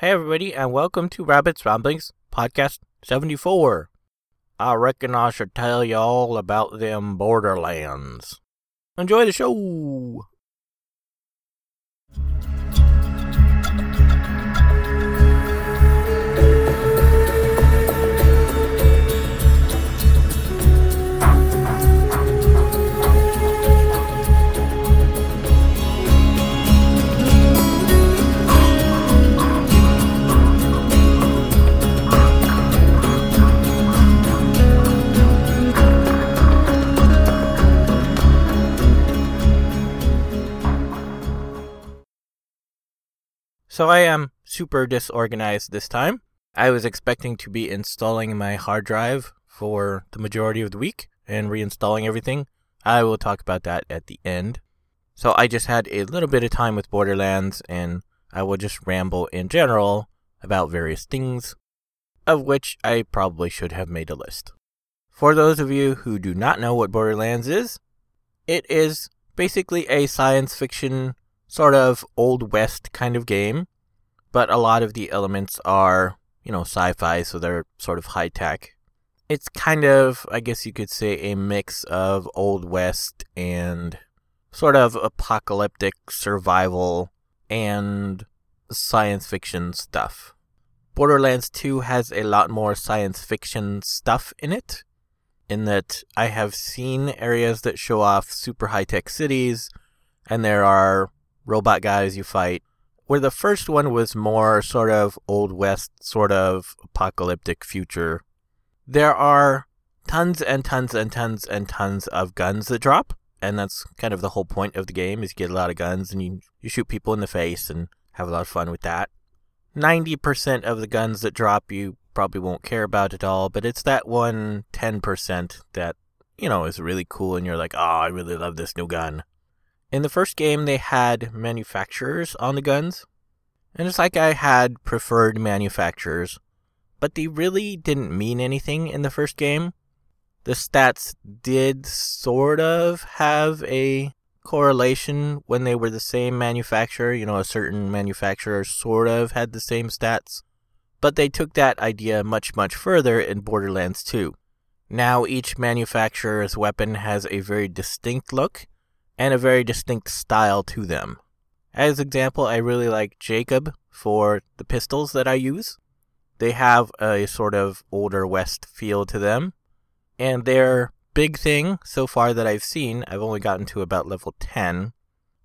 Hey, everybody, and welcome to Rabbit's Ramblings, podcast 74. I reckon I should tell you all about them Borderlands. Enjoy the show! So I am super disorganized this time. I was expecting to be installing my hard drive for the majority of the week and reinstalling everything. I will talk about that at the end. So I just had a little bit of time with Borderlands and I will just ramble in general about various things, of which I probably should have made a list. For those of you who do not know what Borderlands is, it is basically a science fiction sort of old west kind of game, but a lot of the elements are, you know, sci-fi, so they're sort of high tech. It's kind of, I guess you could say, a mix of old west and sort of apocalyptic survival and science fiction stuff. Borderlands 2 has a lot more science fiction stuff in it, in that I have seen areas that show off super high tech cities, and there are robot guys you fight. Where the first one was more sort of Old West, sort of apocalyptic future. There are tons and tons and tons and tons of guns that drop, and that's kind of the whole point of the game is you get a lot of guns and you, you shoot people in the face and have a lot of fun with that. 90% of the guns that drop you probably won't care about at all, but it's that one 10% that, you know, is really cool and you're like, oh, I really love this new gun. In the first game, they had manufacturers on the guns, and it's like I had preferred manufacturers, but they really didn't mean anything in the first game. The stats did sort of have a correlation when they were the same manufacturer. You know, a certain manufacturer sort of had the same stats, but they took that idea much, much further in Borderlands 2. Now each manufacturer's weapon has a very distinct look and a very distinct style to them. As example, I really like Jacob for the pistols that I use. They have a sort of older west feel to them, and their big thing so far that I've seen, I've only gotten to about level 10,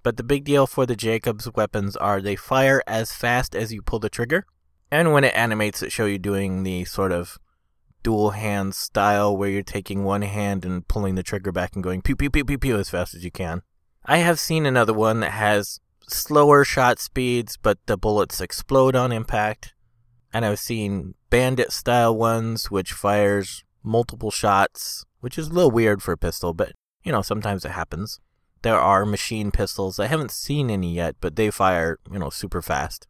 but the big deal for the Jakobs weapons are they fire as fast as you pull the trigger, and when it animates it show you doing the sort of dual hand style where you're taking one hand and pulling the trigger back and going pew pew pew pew pew as fast as you can. I have seen another one that has slower shot speeds, but the bullets explode on impact. And I've seen bandit style ones which fires multiple shots, which is a little weird for a pistol, but you know, sometimes it happens. There are machine pistols. I haven't seen any yet, but they fire, you know, super fast.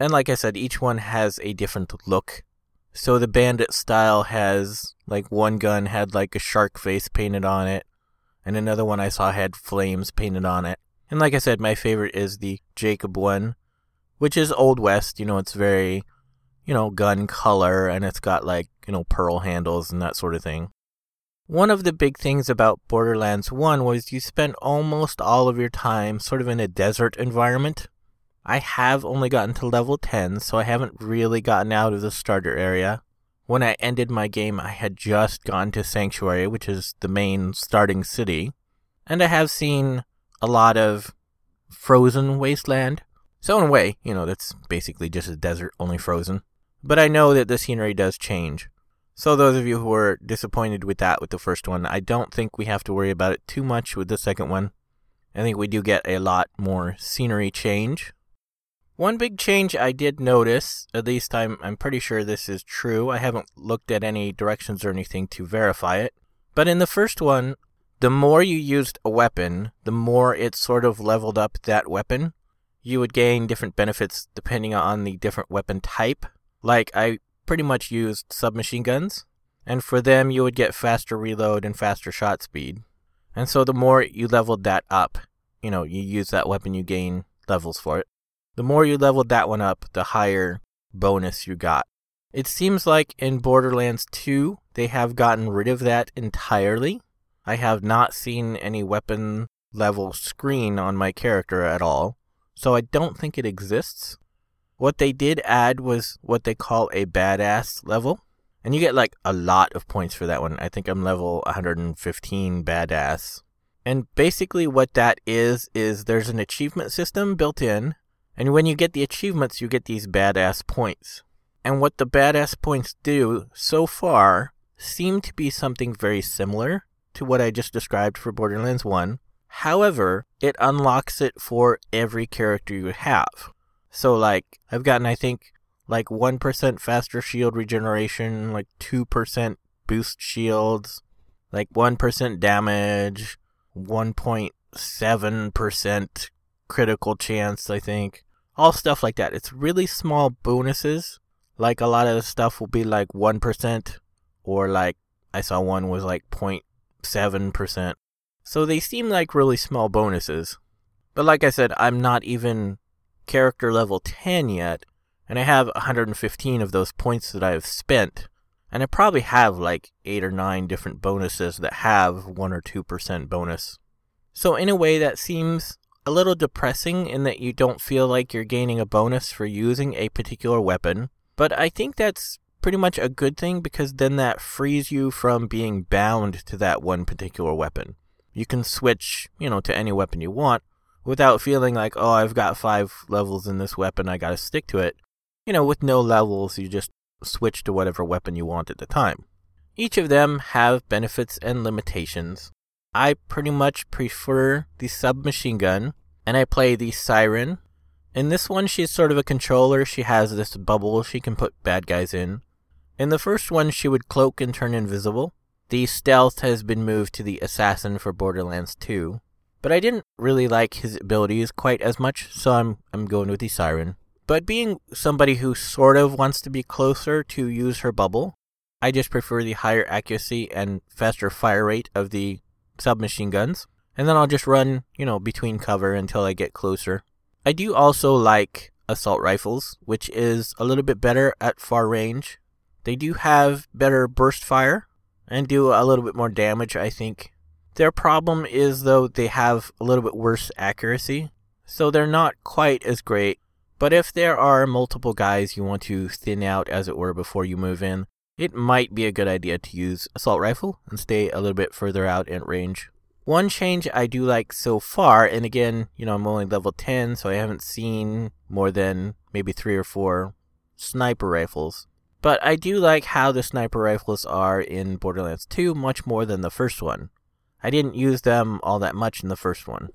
And like I said, each one has a different look so the bandit style has like one gun had like a shark face painted on it, and another one I saw had flames painted on it. And like I said, my favorite is the Jacob one, which is Old West. You know, it's very, you know, gun color, and it's got like, you know, pearl handles and that sort of thing. One of the big things about Borderlands 1 was you spent almost all of your time sort of in a desert environment. I have only gotten to level 10, so I haven't really gotten out of the starter area. When I ended my game, I had just gone to Sanctuary, which is the main starting city, and I have seen a lot of frozen wasteland. So, in a way, you know, that's basically just a desert, only frozen. But I know that the scenery does change. So, those of you who were disappointed with that with the first one, I don't think we have to worry about it too much with the second one. I think we do get a lot more scenery change, one big change I did notice, at least I'm, I'm pretty sure this is true. I haven't looked at any directions or anything to verify it. But in the first one, the more you used a weapon, the more it sort of leveled up that weapon. You would gain different benefits depending on the different weapon type. Like, I pretty much used submachine guns, and for them, you would get faster reload and faster shot speed. And so the more you leveled that up, you know, you use that weapon, you gain levels for it. The more you leveled that one up, the higher bonus you got. It seems like in Borderlands 2, they have gotten rid of that entirely. I have not seen any weapon level screen on my character at all, so I don't think it exists. What they did add was what they call a badass level, and you get like a lot of points for that one. I think I'm level 115 badass. And basically, what that is, is there's an achievement system built in, and when you get the achievements, you get these badass points. And what the badass points do so far seem to be something very similar to what I just described for Borderlands 1. However, it unlocks it for every character you have. So, like, I've gotten, I think, like 1% faster shield regeneration, like 2% boost shields, like 1% damage, 1.7% critical chance, I think. All stuff like that. It's really small bonuses. Like a lot of the stuff will be like 1%, or like I saw one was like 0.7%. So they seem like really small bonuses. But like I said, I'm not even character level 10 yet, and I have 115 of those points that I have spent. And I probably have like 8 or 9 different bonuses that have 1 or 2% bonus. So, in a way, that seems a little depressing in that you don't feel like you're gaining a bonus for using a particular weapon. But I think that's pretty much a good thing because then that frees you from being bound to that one particular weapon. You can switch, you know, to any weapon you want without feeling like, oh, I've got five levels in this weapon, I gotta stick to it. You know, with no levels, you just switch to whatever weapon you want at the time. Each of them have benefits and limitations. I pretty much prefer the submachine gun, and I play the siren. In this one, she's sort of a controller. She has this bubble she can put bad guys in. In the first one, she would cloak and turn invisible. The stealth has been moved to the assassin for Borderlands 2. But I didn't really like his abilities quite as much, so I'm I'm going with the siren. But being somebody who sort of wants to be closer to use her bubble, I just prefer the higher accuracy and faster fire rate of the submachine guns, and then I'll just run, you know, between cover until I get closer. I do also like assault rifles, which is a little bit better at far range. They do have better burst fire and do a little bit more damage, I think. Their problem is, though, they have a little bit worse accuracy, so they're not quite as great. But if there are multiple guys you want to thin out, as it were, before you move in, it might be a good idea to use assault rifle and stay a little bit further out in range. One change I do like so far, and again, you know, I'm only level 10, so I haven't seen more than maybe three or four sniper rifles. But I do like how the sniper rifles are in Borderlands 2 much more than the first one. I didn't use them all that much in the first one.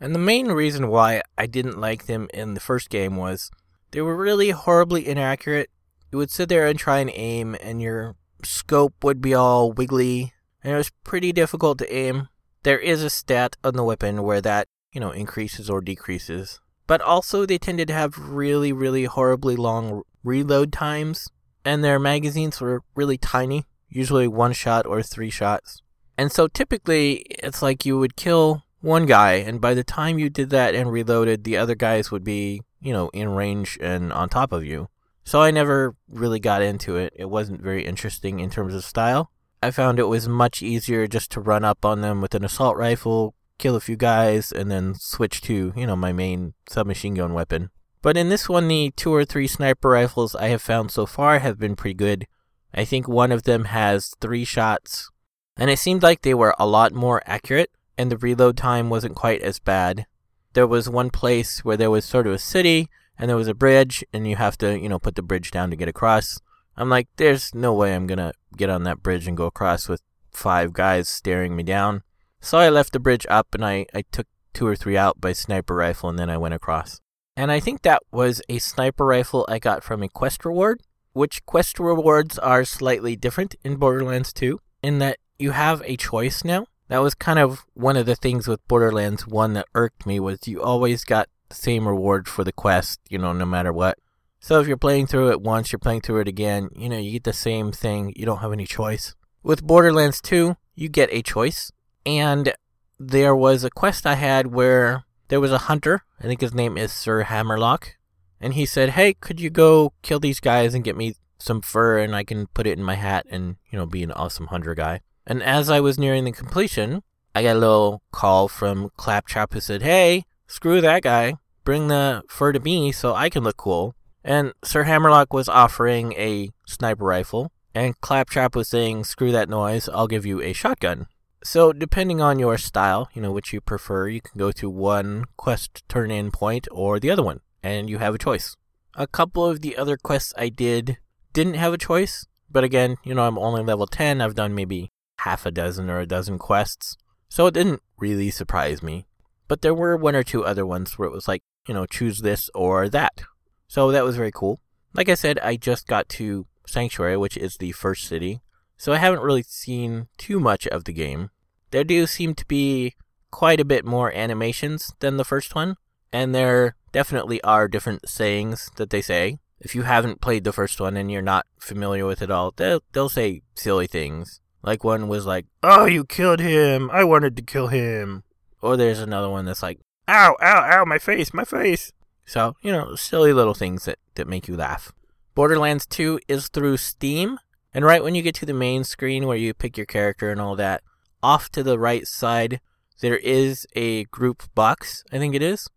And the main reason why I didn't like them in the first game was they were really horribly inaccurate you would sit there and try and aim, and your scope would be all wiggly, and it was pretty difficult to aim. There is a stat on the weapon where that, you know, increases or decreases. But also, they tended to have really, really horribly long reload times, and their magazines were really tiny, usually one shot or three shots. And so typically, it's like you would kill one guy, and by the time you did that and reloaded, the other guys would be, you know, in range and on top of you. So I never really got into it. It wasn't very interesting in terms of style. I found it was much easier just to run up on them with an assault rifle, kill a few guys, and then switch to, you know, my main submachine gun weapon. But in this one, the two or three sniper rifles I have found so far have been pretty good. I think one of them has three shots, and it seemed like they were a lot more accurate, and the reload time wasn't quite as bad. There was one place where there was sort of a city, and there was a bridge, and you have to, you know, put the bridge down to get across. I'm like, there's no way I'm gonna get on that bridge and go across with five guys staring me down. So I left the bridge up and I, I took two or three out by sniper rifle and then I went across. And I think that was a sniper rifle I got from a quest reward, which quest rewards are slightly different in Borderlands 2 in that you have a choice now. That was kind of one of the things with Borderlands 1 that irked me was you always got same reward for the quest, you know, no matter what. So if you're playing through it once, you're playing through it again, you know, you get the same thing. You don't have any choice. With Borderlands 2, you get a choice. And there was a quest I had where there was a hunter. I think his name is Sir Hammerlock. and he said, "Hey, could you go kill these guys and get me some fur and I can put it in my hat and, you know, be an awesome hunter guy." And as I was nearing the completion, I got a little call from Claptrap who said, "Hey, screw that guy. Bring the fur to me so I can look cool." And Sir Hammerlock was offering a sniper rifle, and Claptrap was saying, "Screw that noise. I'll give you a shotgun." So, depending on your style, you know, which you prefer, you can go to one quest turn in point or the other one, and you have a choice. A couple of the other quests I did didn't have a choice, but again, you know, I'm only level 10. I've done maybe half a dozen or a dozen quests, so it didn't really surprise me. But there were one or two other ones where it was like, you know, choose this or that. So that was very cool. Like I said, I just got to Sanctuary, which is the first city, so I haven't really seen too much of the game. There do seem to be quite a bit more animations than the first one, and there definitely are different sayings that they say. If you haven't played the first one and you're not familiar with it all, they'll, they'll say silly things. Like one was like, Oh, you killed him. I wanted to kill him. Or there's another one that's like, Ow, ow, ow, my face, my face. So, you know, silly little things that, that make you laugh. Borderlands 2 is through Steam, and right when you get to the main screen where you pick your character and all that, off to the right side, there is a group box, I think it is,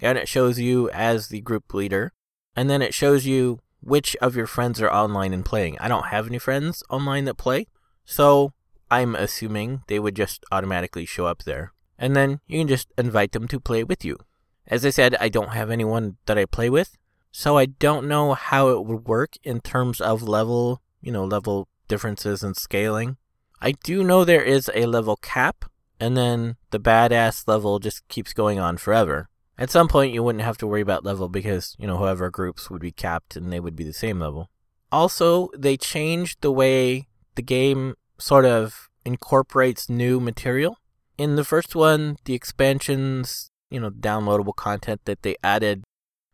and it shows you as the group leader, and then it shows you which of your friends are online and playing. I don't have any friends online that play, so I'm assuming they would just automatically show up there. And then you can just invite them to play with you. As I said, I don't have anyone that I play with, so I don't know how it would work in terms of level, you know, level differences and scaling. I do know there is a level cap, and then the badass level just keeps going on forever. At some point, you wouldn't have to worry about level because, you know, whoever groups would be capped and they would be the same level. Also, they changed the way the game sort of incorporates new material. In the first one, the expansions, you know, downloadable content that they added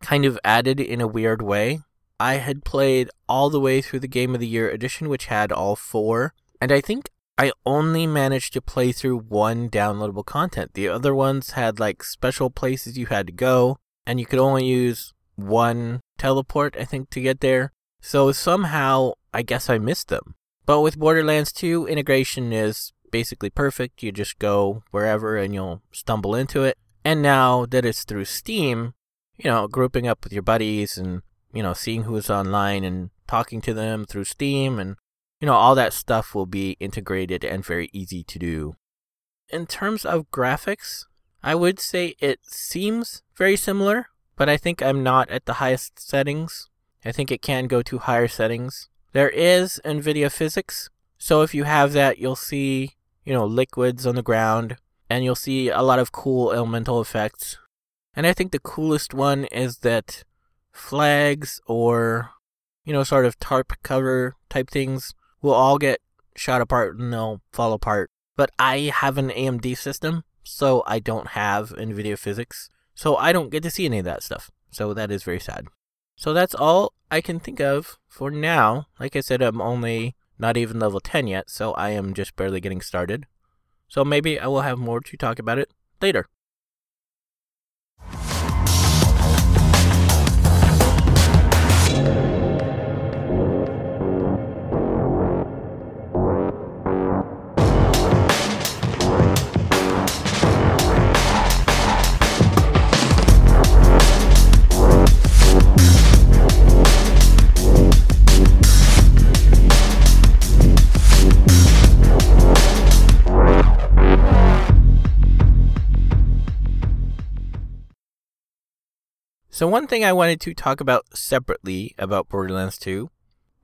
kind of added in a weird way. I had played all the way through the Game of the Year edition, which had all four, and I think I only managed to play through one downloadable content. The other ones had like special places you had to go, and you could only use one teleport, I think, to get there. So somehow, I guess I missed them. But with Borderlands 2, integration is basically perfect. You just go wherever and you'll stumble into it. And now that it's through Steam, you know, grouping up with your buddies and, you know, seeing who's online and talking to them through Steam and, you know, all that stuff will be integrated and very easy to do. In terms of graphics, I would say it seems very similar, but I think I'm not at the highest settings. I think it can go to higher settings. There is NVIDIA PhysX, so if you have that, you'll see, you know, liquids on the ground, and you'll see a lot of cool elemental effects and I think the coolest one is that flags or, you know, sort of tarp cover type things will all get shot apart and they'll fall apart. But I have an AMD system, so I don't have NVIDIA PhysX. So I don't get to see any of that stuff. So that is very sad. So that's all I can think of for now. Like I said, I'm only not even level 10 yet, so I am just barely getting started. So maybe I will have more to talk about it later. So, one thing I wanted to talk about separately about Borderlands 2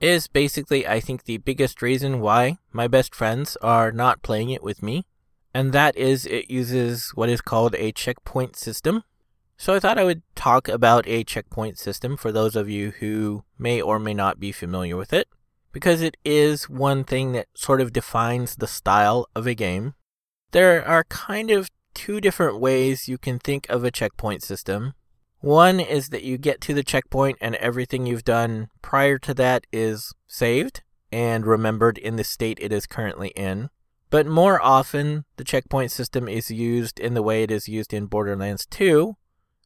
is basically, I think, the biggest reason why my best friends are not playing it with me, and that is it uses what is called a checkpoint system. So, I thought I would talk about a checkpoint system for those of you who may or may not be familiar with it, because it is one thing that sort of defines the style of a game. There are kind of two different ways you can think of a checkpoint system one is that you get to the checkpoint and everything you've done prior to that is saved and remembered in the state it is currently in. But more often, the checkpoint system is used in the way it is used in Borderlands 2,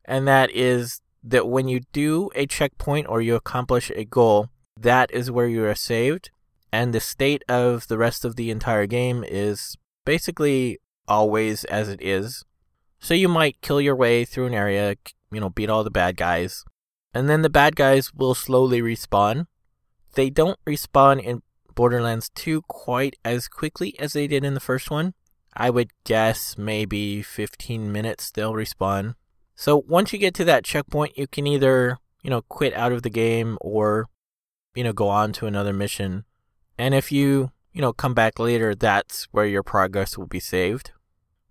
and that is that when you do a checkpoint or you accomplish a goal, that is where you are saved. And the state of the rest of the entire game is basically always as it is. So you might kill your way through an area, you know, beat all the bad guys, and then the bad guys will slowly respawn. They don't respawn in Borderlands 2 quite as quickly as they did in the first one. I would guess maybe 15 minutes they'll respawn. So once you get to that checkpoint, you can either, you know, quit out of the game or, you know, go on to another mission. And if you, you know, come back later, that's where your progress will be saved.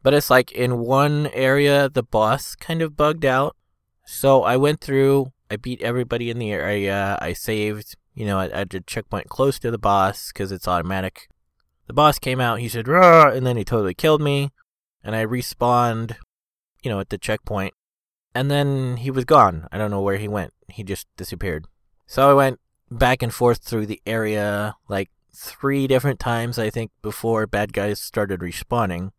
But it's like in one area, the boss kind of bugged out. So I went through, I beat everybody in the area, I saved, you know, I, at a checkpoint close to the boss because it's automatic. The boss came out, he said, Rah! and then he totally killed me. And I respawned, you know, at the checkpoint. And then he was gone. I don't know where he went. He just disappeared. So I went back and forth through the area like three different times, I think, before bad guys started respawning.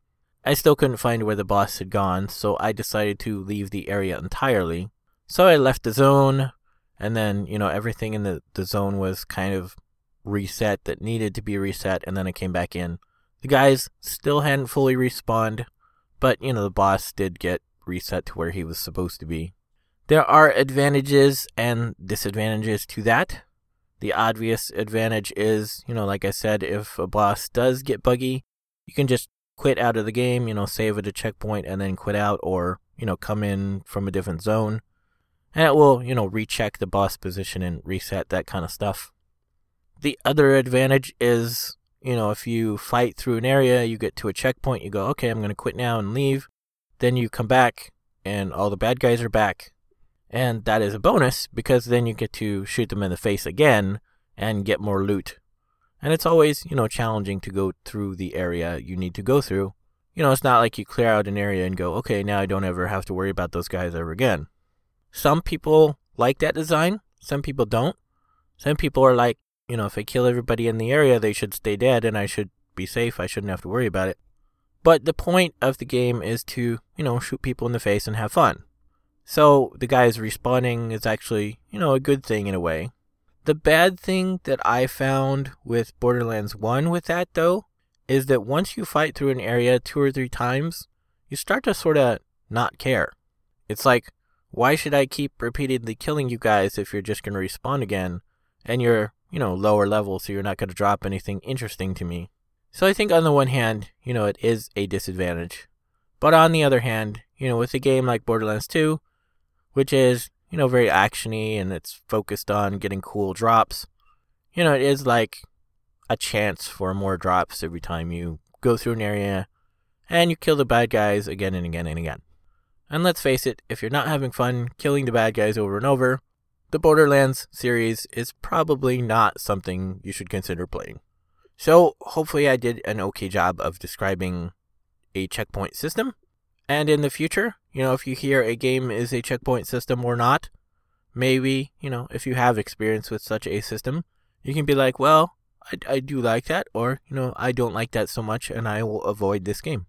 I still couldn't find where the boss had gone, so I decided to leave the area entirely. So I left the zone, and then, you know, everything in the, the zone was kind of reset that needed to be reset, and then I came back in. The guys still hadn't fully respawned, but, you know, the boss did get reset to where he was supposed to be. There are advantages and disadvantages to that. The obvious advantage is, you know, like I said, if a boss does get buggy, you can just quit out of the game, you know, save at a checkpoint and then quit out or, you know, come in from a different zone. And it will, you know, recheck the boss position and reset that kind of stuff. The other advantage is, you know, if you fight through an area, you get to a checkpoint, you go, okay, I'm going to quit now and leave. Then you come back and all the bad guys are back. And that is a bonus because then you get to shoot them in the face again and get more loot. And it's always, you know, challenging to go through the area you need to go through. You know, it's not like you clear out an area and go, okay, now I don't ever have to worry about those guys ever again. Some people like that design, some people don't. Some people are like, you know, if I kill everybody in the area, they should stay dead and I should be safe. I shouldn't have to worry about it. But the point of the game is to, you know, shoot people in the face and have fun. So the guys respawning is actually, you know, a good thing in a way. The bad thing that I found with Borderlands 1 with that though is that once you fight through an area two or three times, you start to sort of not care. It's like, why should I keep repeatedly killing you guys if you're just going to respawn again and you're, you know, lower level so you're not going to drop anything interesting to me? So I think on the one hand, you know, it is a disadvantage. But on the other hand, you know, with a game like Borderlands 2, which is, you know, very actiony and it's focused on getting cool drops, you know, it is like a chance for more drops every time you go through an area and you kill the bad guys again and again and again. And let's face it, if you're not having fun killing the bad guys over and over, the Borderlands series is probably not something you should consider playing. So hopefully I did an okay job of describing a checkpoint system. And in the future, you know, if you hear a game is a checkpoint system or not, maybe, you know, if you have experience with such a system, you can be like, well, I, I do like that, or, you know, I don't like that so much and I will avoid this game.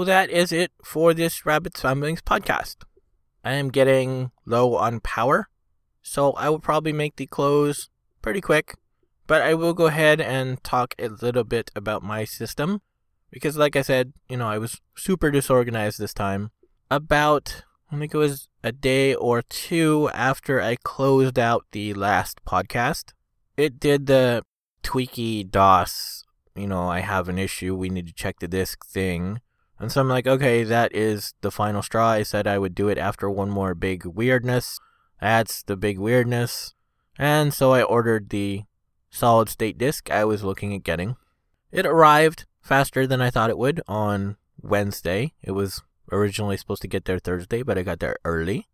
So that is it for this Rabbit's Ramblings podcast. I am getting low on power, so I will probably make the close pretty quick. But I will go ahead and talk a little bit about my system. Because, like I said, you know, I was super disorganized this time. About, I think it was a day or two after I closed out the last podcast, it did the tweaky DOS, you know, I have an issue, we need to check the disk thing. And so I'm like, okay, that is the final straw. I said I would do it after one more big weirdness. That's the big weirdness. And so I ordered the solid state disk I was looking at getting. It arrived faster than I thought it would on Wednesday. It was originally supposed to get there Thursday, but I got there early.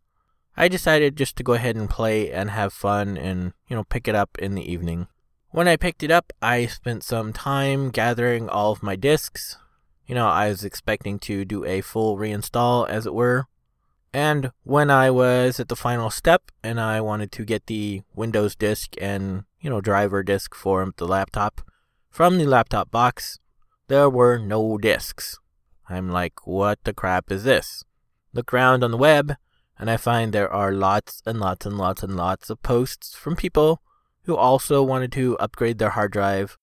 I decided just to go ahead and play and have fun and, you know, pick it up in the evening. When I picked it up, I spent some time gathering all of my discs. You know, I was expecting to do a full reinstall, as it were. And when I was at the final step and I wanted to get the Windows disk and, you know, driver disk for the laptop from the laptop box, there were no discs. I'm like, what the crap is this? Look around on the web, and I find there are lots and lots and lots and lots of posts from people who also wanted to upgrade their hard drive,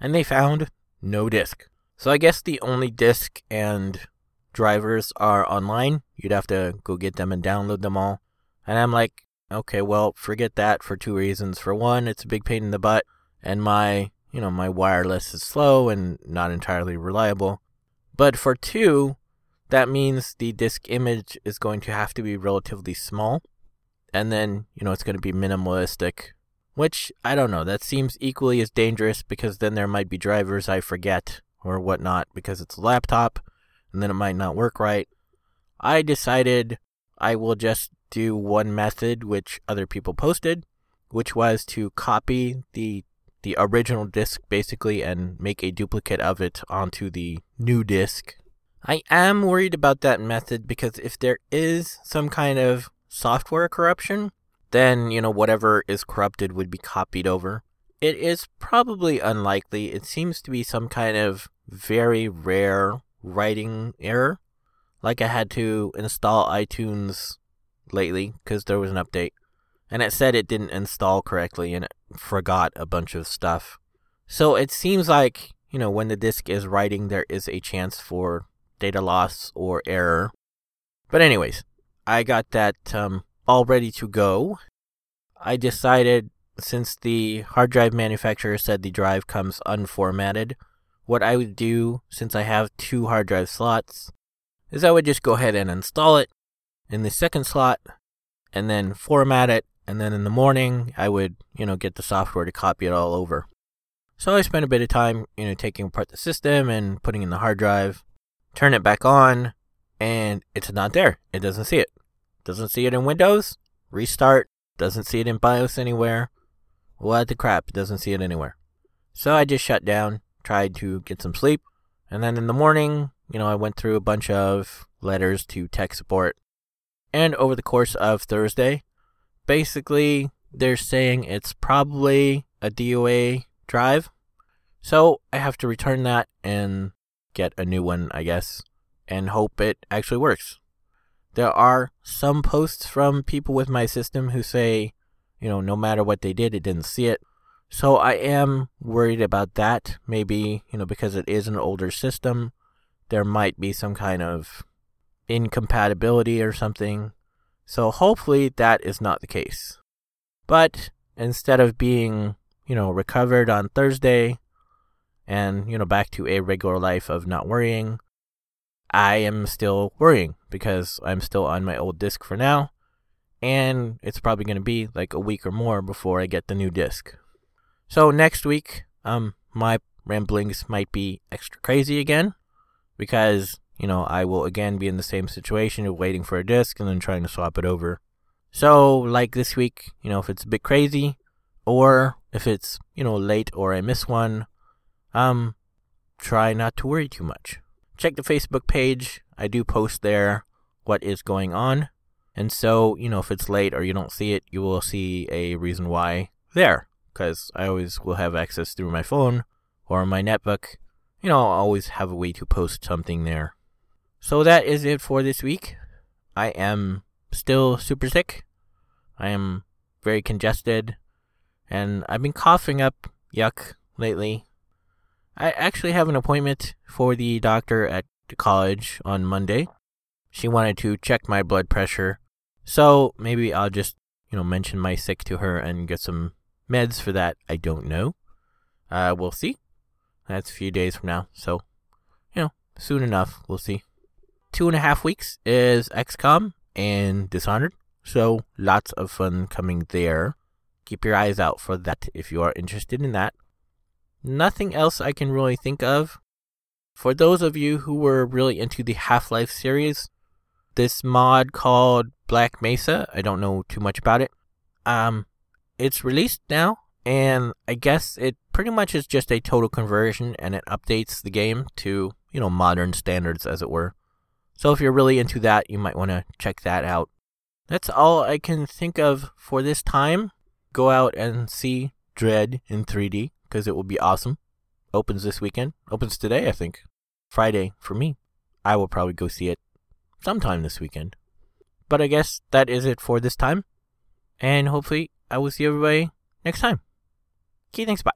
and they found no disk. So I guess the only disk and drivers are online. You'd have to go get them and download them all. And I'm like, okay, well, forget that for two reasons. For one, it's a big pain in the butt, and my, you know, my wireless is slow and not entirely reliable. But for two, that means the disk image is going to have to be relatively small. And then, you know, it's going to be minimalistic, which I don't know. That seems equally as dangerous because then there might be drivers I forget or whatnot because it's a laptop and then it might not work right. I decided I will just do one method which other people posted, which was to copy the the original disk basically and make a duplicate of it onto the new disk. I am worried about that method because if there is some kind of software corruption, then, you know, whatever is corrupted would be copied over. It is probably unlikely. It seems to be some kind of very rare writing error. Like I had to install iTunes lately because there was an update. And it said it didn't install correctly and it forgot a bunch of stuff. So it seems like, you know, when the disk is writing, there is a chance for data loss or error. But, anyways, I got that um, all ready to go. I decided, since the hard drive manufacturer said the drive comes unformatted, what I would do, since I have two hard drive slots, is I would just go ahead and install it in the second slot and then format it. And then in the morning, I would, you know, get the software to copy it all over. So I spent a bit of time, you know, taking apart the system and putting in the hard drive, turn it back on, and it's not there. It doesn't see it. Doesn't see it in Windows. Restart. Doesn't see it in BIOS anywhere. What the crap? Doesn't see it anywhere. So I just shut down, tried to get some sleep. And then in the morning, you know, I went through a bunch of letters to tech support. And over the course of Thursday, basically, they're saying it's probably a DOA drive. So I have to return that and get a new one, I guess, and hope it actually works. There are some posts from people with my system who say, you know, no matter what they did, it didn't see it. So I am worried about that. Maybe, you know, because it is an older system, there might be some kind of incompatibility or something. So hopefully that is not the case. But instead of being, you know, recovered on Thursday and, you know, back to a regular life of not worrying, I am still worrying because I'm still on my old disc for now. And it's probably going to be like a week or more before I get the new disc. So next week, um, my ramblings might be extra crazy again because you know I will again be in the same situation of waiting for a disc and then trying to swap it over. So like this week, you know, if it's a bit crazy, or if it's you know late or I miss one, um, try not to worry too much. Check the Facebook page. I do post there what is going on. And so, you know, if it's late or you don't see it, you will see a reason why there because I always will have access through my phone or my netbook. You know, I'll always have a way to post something there. So that is it for this week. I am still super sick. I am very congested. And I've been coughing up yuck lately. I actually have an appointment for the doctor at the college on Monday. She wanted to check my blood pressure. So maybe I'll just, you know, mention my sick to her and get some Meds for that, I don't know. Uh, we'll see. That's a few days from now, so, you know, soon enough, we'll see. Two and a half weeks is XCOM and Dishonored, so lots of fun coming there. Keep your eyes out for that if you are interested in that. Nothing else I can really think of. For those of you who were really into the Half Life series, this mod called Black Mesa. I don't know too much about it. Um, it's released now, and I guess it pretty much is just a total conversion, and it updates the game to you know modern standards, as it were. So if you're really into that, you might want to check that out. That's all I can think of for this time. Go out and see Dredd in 3D because it will be awesome. Opens this weekend. Opens today, I think. Friday for me. I will probably go see it sometime this weekend. But I guess that is it for this time. And hopefully I will see everybody next time. Okay, thanks, bye.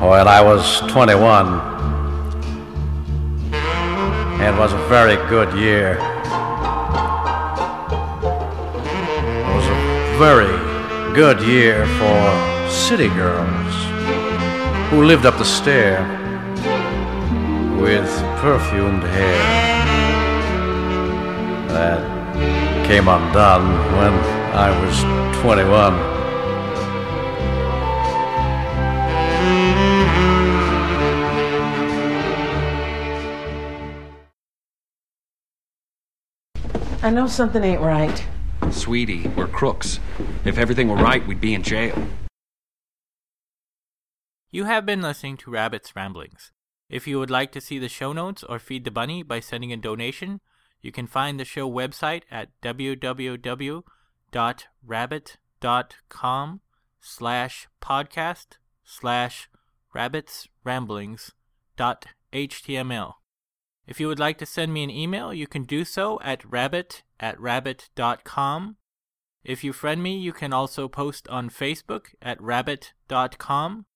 Well, I was 21. It was a very good year. It was a very good year for city girls who lived up the stair with perfumed hair that came undone when I was 21. I know something ain't right. Sweetie, we're crooks. If everything were right, we'd be in jail. You have been listening to Rabbit's Ramblings. If you would like to see the show notes or feed the bunny by sending a donation, you can find the show website at www.rabbit.com slash podcast slash rabbitsramblings.html. If you would like to send me an email, you can do so at rabbit at rabbit.com. If you friend me, you can also post on Facebook at rabbit.com.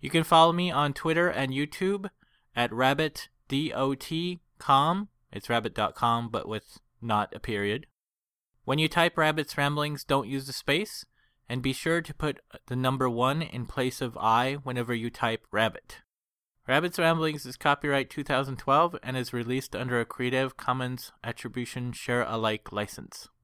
You can follow me on Twitter and YouTube at rabbitdot.com. It's rabbit.com, but with not a period. When you type Rabbit's Ramblings, don't use the space, and be sure to put the number one in place of I whenever you type rabbit. Rabbit's Ramblings is copyright 2012 and is released under a Creative Commons Attribution Share Alike license.